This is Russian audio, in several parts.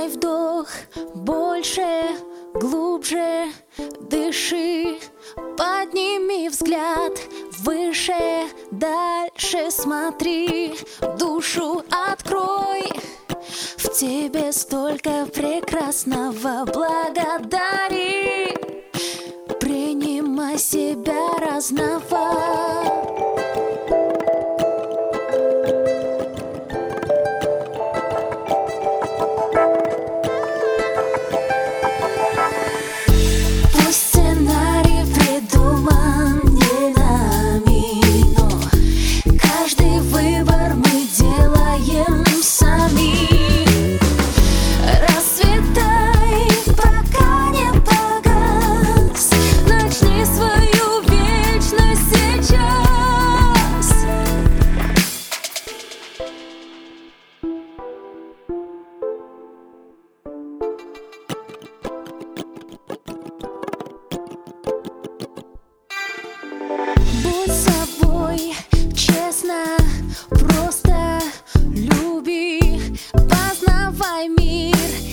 Делай вдох больше, глубже, дыши, подними взгляд выше, дальше смотри, душу открой. В тебе столько прекрасного благодари, принимай себя разного.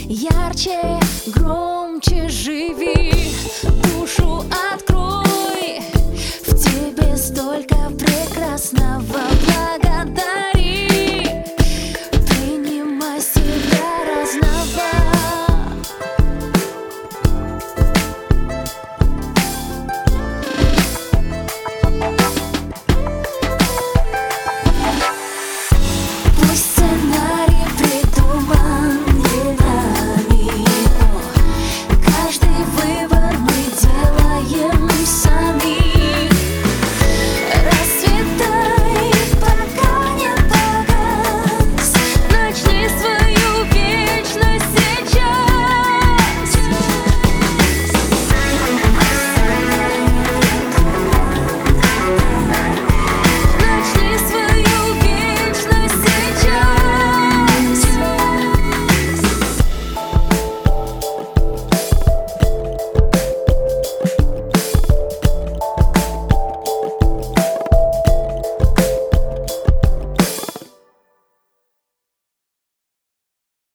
ярче, громче живи.